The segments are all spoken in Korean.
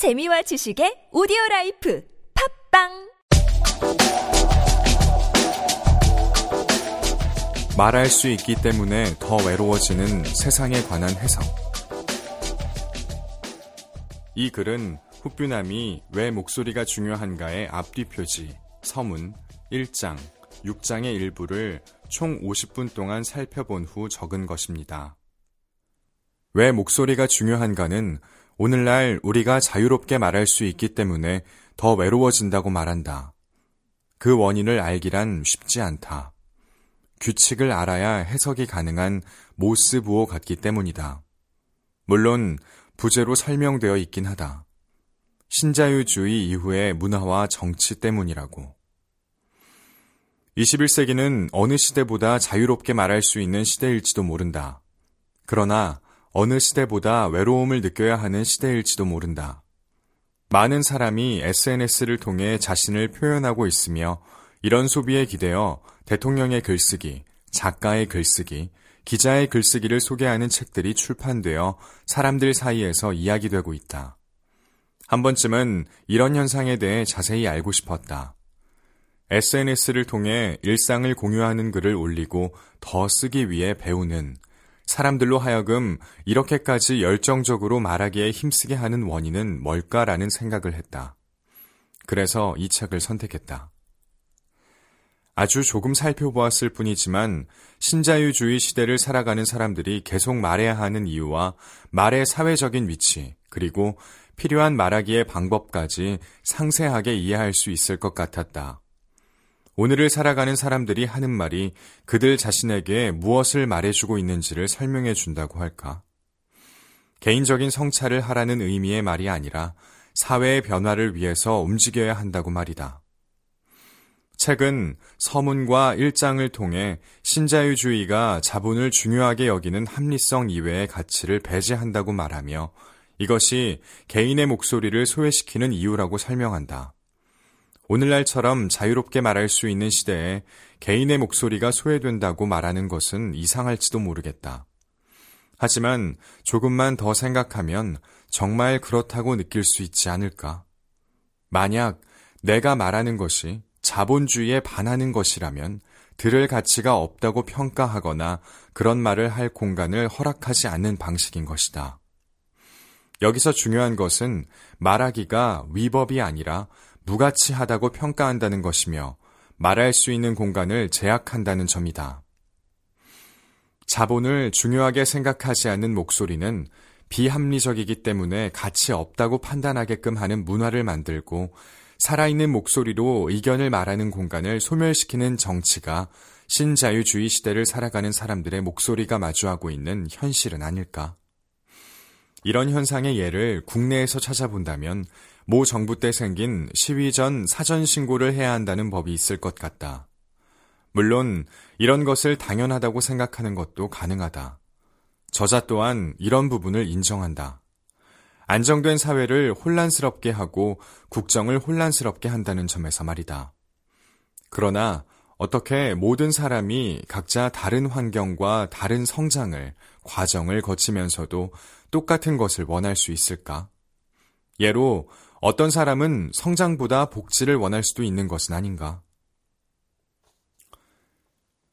재미와 지식의 오디오 라이프 팟빵 말할 수 있기 때문에 더 외로워지는 세상에 관한 해석. 이 글은 훑뷰남이 왜 목소리가 중요한가의 앞뒤 표지, 서문, 1장, 6장의 일부를 총 50분 동안 살펴본 후 적은 것입니다. 왜 목소리가 중요한가는 오늘날 우리가 자유롭게 말할 수 있기 때문에 더 외로워진다고 말한다. 그 원인을 알기란 쉽지 않다. 규칙을 알아야 해석이 가능한 모스부호 같기 때문이다. 물론 부제로 설명되어 있긴 하다. 신자유주의 이후의 문화와 정치 때문이라고. 21세기는 어느 시대보다 자유롭게 말할 수 있는 시대일지도 모른다. 그러나 어느 시대보다 외로움을 느껴야 하는 시대일지도 모른다. 많은 사람이 SNS를 통해 자신을 표현하고 있으며 이런 소비에 기대어 대통령의 글쓰기, 작가의 글쓰기, 기자의 글쓰기를 소개하는 책들이 출판되어 사람들 사이에서 이야기되고 있다. 한 번쯤은 이런 현상에 대해 자세히 알고 싶었다. SNS를 통해 일상을 공유하는 글을 올리고 더 쓰기 위해 배우는 사람들로 하여금 이렇게까지 열정적으로 말하기에 힘쓰게 하는 원인은 뭘까라는 생각을 했다. 그래서 이 책을 선택했다. 아주 조금 살펴보았을 뿐이지만 신자유주의 시대를 살아가는 사람들이 계속 말해야 하는 이유와 말의 사회적인 위치, 그리고 필요한 말하기의 방법까지 상세하게 이해할 수 있을 것 같았다. 오늘을 살아가는 사람들이 하는 말이 그들 자신에게 무엇을 말해주고 있는지를 설명해 준다고 할까? 개인적인 성찰을 하라는 의미의 말이 아니라 사회의 변화를 위해서 움직여야 한다고 말이다. 책은 서문과 일장을 통해 신자유주의가 자본을 중요하게 여기는 합리성 이외의 가치를 배제한다고 말하며 이것이 개인의 목소리를 소외시키는 이유라고 설명한다. 오늘날처럼 자유롭게 말할 수 있는 시대에 개인의 목소리가 소외된다고 말하는 것은 이상할지도 모르겠다. 하지만 조금만 더 생각하면 정말 그렇다고 느낄 수 있지 않을까? 만약 내가 말하는 것이 자본주의에 반하는 것이라면 들을 가치가 없다고 평가하거나 그런 말을 할 공간을 허락하지 않는 방식인 것이다. 여기서 중요한 것은 말하기가 위법이 아니라 무가치하다고 평가한다는 것이며 말할 수 있는 공간을 제약한다는 점이다. 자본을 중요하게 생각하지 않는 목소리는 비합리적이기 때문에 가치 없다고 판단하게끔 하는 문화를 만들고 살아있는 목소리로 의견을 말하는 공간을 소멸시키는 정치가 신자유주의 시대를 살아가는 사람들의 목소리가 마주하고 있는 현실은 아닐까? 이런 현상의 예를 국내에서 찾아본다면 모 정부 때 생긴 시위 전 사전 신고를 해야 한다는 법이 있을 것 같다. 물론 이런 것을 당연하다고 생각하는 것도 가능하다. 저자 또한 이런 부분을 인정한다. 안정된 사회를 혼란스럽게 하고 국정을 혼란스럽게 한다는 점에서 말이다. 그러나 어떻게 모든 사람이 각자 다른 환경과 다른 성장을, 과정을 거치면서도 똑같은 것을 원할 수 있을까? 예로 어떤 사람은 성장보다 복지를 원할 수도 있는 것은 아닌가?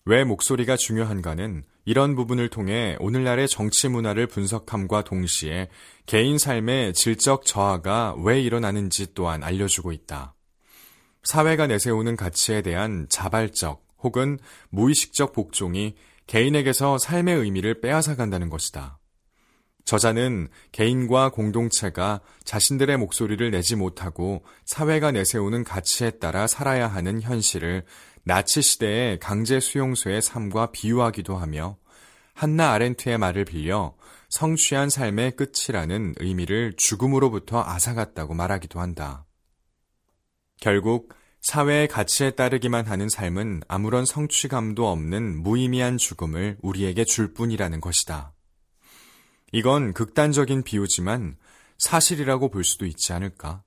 왜 목소리가 중요한가는 이런 부분을 통해 오늘날의 정치 문화를 분석함과 동시에 개인 삶의 질적 저하가 왜 일어나는지 또한 알려주고 있다. 사회가 내세우는 가치에 대한 자발적 혹은 무의식적 복종이 개인에게서 삶의 의미를 빼앗아 간다는 것이다. 저자는 개인과 공동체가 자신들의 목소리를 내지 못하고 사회가 내세우는 가치에 따라 살아야 하는 현실을 나치 시대의 강제 수용소의 삶과 비유하기도 하며 한나 아렌트의 말을 빌려 성취한 삶의 끝이라는 의미를 죽음으로부터 앗아갔다고 말하기도 한다. 결국 사회의 가치에 따르기만 하는 삶은 아무런 성취감도 없는 무의미한 죽음을 우리에게 줄 뿐이라는 것이다. 이건 극단적인 비유지만 사실이라고 볼 수도 있지 않을까?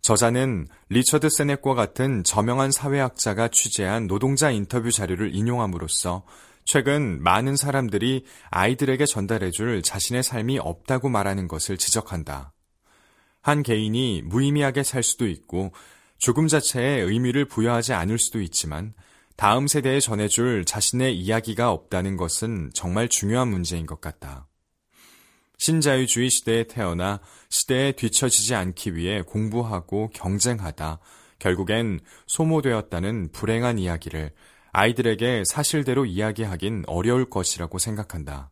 저자는 리처드 세넥과 같은 저명한 사회학자가 취재한 노동자 인터뷰 자료를 인용함으로써 최근 많은 사람들이 아이들에게 전달해줄 자신의 삶이 없다고 말하는 것을 지적한다. 한 개인이 무의미하게 살 수도 있고 죽음 자체에 의미를 부여하지 않을 수도 있지만 다음 세대에 전해줄 자신의 이야기가 없다는 것은 정말 중요한 문제인 것 같다. 신자유주의 시대에 태어나 시대에 뒤처지지 않기 위해 공부하고 경쟁하다 결국엔 소모되었다는 불행한 이야기를 아이들에게 사실대로 이야기하긴 어려울 것이라고 생각한다.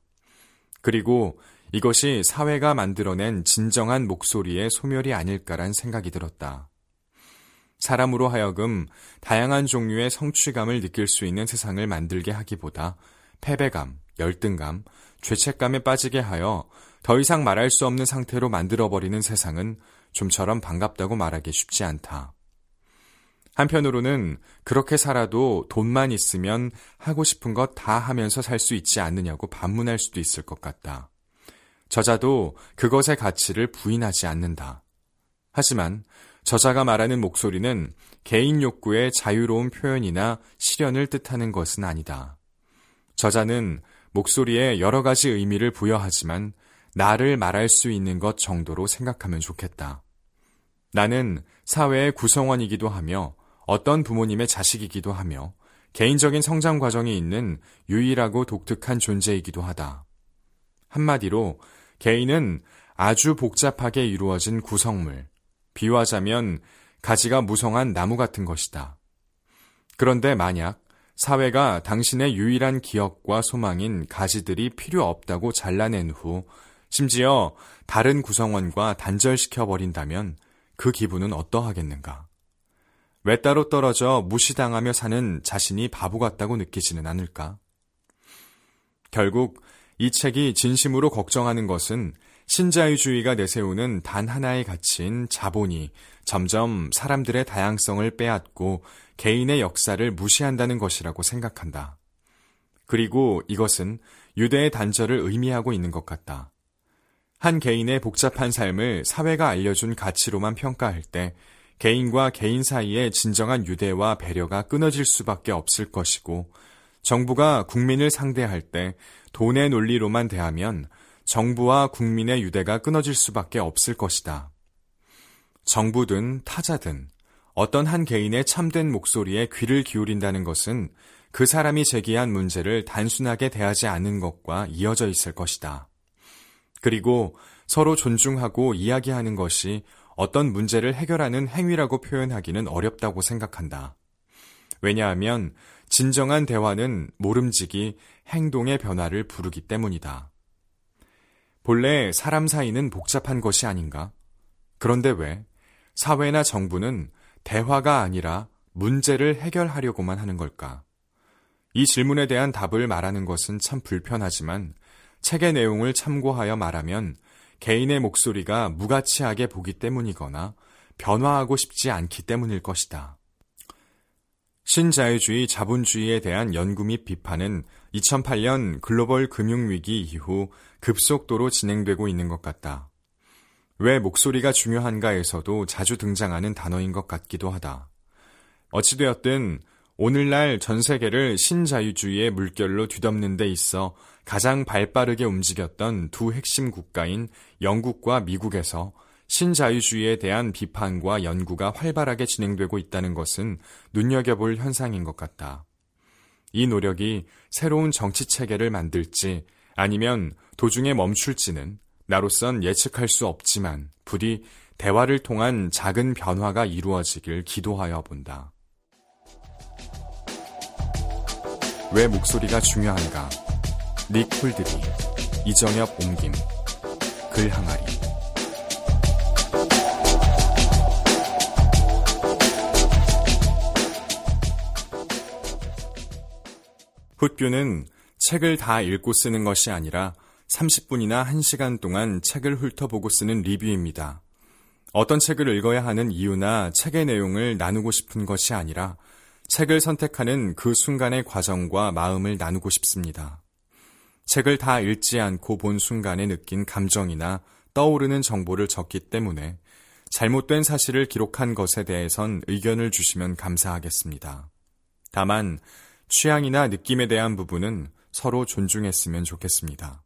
그리고 이것이 사회가 만들어낸 진정한 목소리의 소멸이 아닐까란 생각이 들었다. 사람으로 하여금 다양한 종류의 성취감을 느낄 수 있는 세상을 만들게 하기보다 패배감, 열등감, 죄책감에 빠지게 하여 더 이상 말할 수 없는 상태로 만들어버리는 세상은 좀처럼 반갑다고 말하기 쉽지 않다. 한편으로는 그렇게 살아도 돈만 있으면 하고 싶은 것 다 하면서 살 수 있지 않느냐고 반문할 수도 있을 것 같다. 저자도 그것의 가치를 부인하지 않는다. 하지만 저자가 말하는 목소리는 개인 욕구의 자유로운 표현이나 실현을 뜻하는 것은 아니다. 저자는 목소리에 여러 가지 의미를 부여하지만 나를 말할 수 있는 것 정도로 생각하면 좋겠다. 나는 사회의 구성원이기도 하며 어떤 부모님의 자식이기도 하며 개인적인 성장 과정이 있는 유일하고 독특한 존재이기도 하다. 한마디로 개인은 아주 복잡하게 이루어진 구성물, 비유하자면 가지가 무성한 나무 같은 것이다. 그런데 만약 사회가 당신의 유일한 기억과 소망인 가지들이 필요 없다고 잘라낸 후 심지어 다른 구성원과 단절시켜 버린다면 그 기분은 어떠하겠는가? 왜 따로 떨어져 무시당하며 사는 자신이 바보 같다고 느끼지는 않을까? 결국 이 책이 진심으로 걱정하는 것은 신자유주의가 내세우는 단 하나의 가치인 자본이 점점 사람들의 다양성을 빼앗고 개인의 역사를 무시한다는 것이라고 생각한다. 그리고 이것은 유대의 단절을 의미하고 있는 것 같다. 한 개인의 복잡한 삶을 사회가 알려준 가치로만 평가할 때 개인과 개인 사이의 진정한 유대와 배려가 끊어질 수밖에 없을 것이고 정부가 국민을 상대할 때 돈의 논리로만 대하면 정부와 국민의 유대가 끊어질 수밖에 없을 것이다. 정부든 타자든 어떤 한 개인의 참된 목소리에 귀를 기울인다는 것은 그 사람이 제기한 문제를 단순하게 대하지 않는 것과 이어져 있을 것이다. 그리고 서로 존중하고 이야기하는 것이 어떤 문제를 해결하는 행위라고 표현하기는 어렵다고 생각한다. 왜냐하면 진정한 대화는 모름지기 행동의 변화를 부르기 때문이다. 본래 사람 사이는 복잡한 것이 아닌가? 그런데 왜 사회나 정부는 대화가 아니라 문제를 해결하려고만 하는 걸까? 이 질문에 대한 답을 말하는 것은 참 불편하지만 책의 내용을 참고하여 말하면 개인의 목소리가 무가치하게 보기 때문이거나 변화하고 싶지 않기 때문일 것이다. 신자유주의 자본주의에 대한 연구 및 비판은 2008년 글로벌 금융위기 이후 급속도로 진행되고 있는 것 같다. 왜 목소리가 중요한가에서도 자주 등장하는 단어인 것 같기도 하다. 어찌되었든 오늘날 전 세계를 신자유주의의 물결로 뒤덮는 데 있어 가장 발 빠르게 움직였던 두 핵심 국가인 영국과 미국에서 신자유주의에 대한 비판과 연구가 활발하게 진행되고 있다는 것은 눈여겨볼 현상인 것 같다. 이 노력이 새로운 정치 체계를 만들지 아니면 도중에 멈출지는 나로선 예측할 수 없지만 부디 대화를 통한 작은 변화가 이루어지길 기도하여 본다. 왜 목소리가 중요한가? 닉 홀드리, 이정엽 옮김, 글 항아리. 훗뷰는 책을 다 읽고 쓰는 것이 아니라 30분이나 1시간 동안 책을 훑어보고 쓰는 리뷰입니다. 어떤 책을 읽어야 하는 이유나 책의 내용을 나누고 싶은 것이 아니라 책을 선택하는 그 순간의 과정과 마음을 나누고 싶습니다. 책을 다 읽지 않고 본 순간에 느낀 감정이나 떠오르는 정보를 적기 때문에 잘못된 사실을 기록한 것에 대해선 의견을 주시면 감사하겠습니다. 다만 취향이나 느낌에 대한 부분은 서로 존중했으면 좋겠습니다.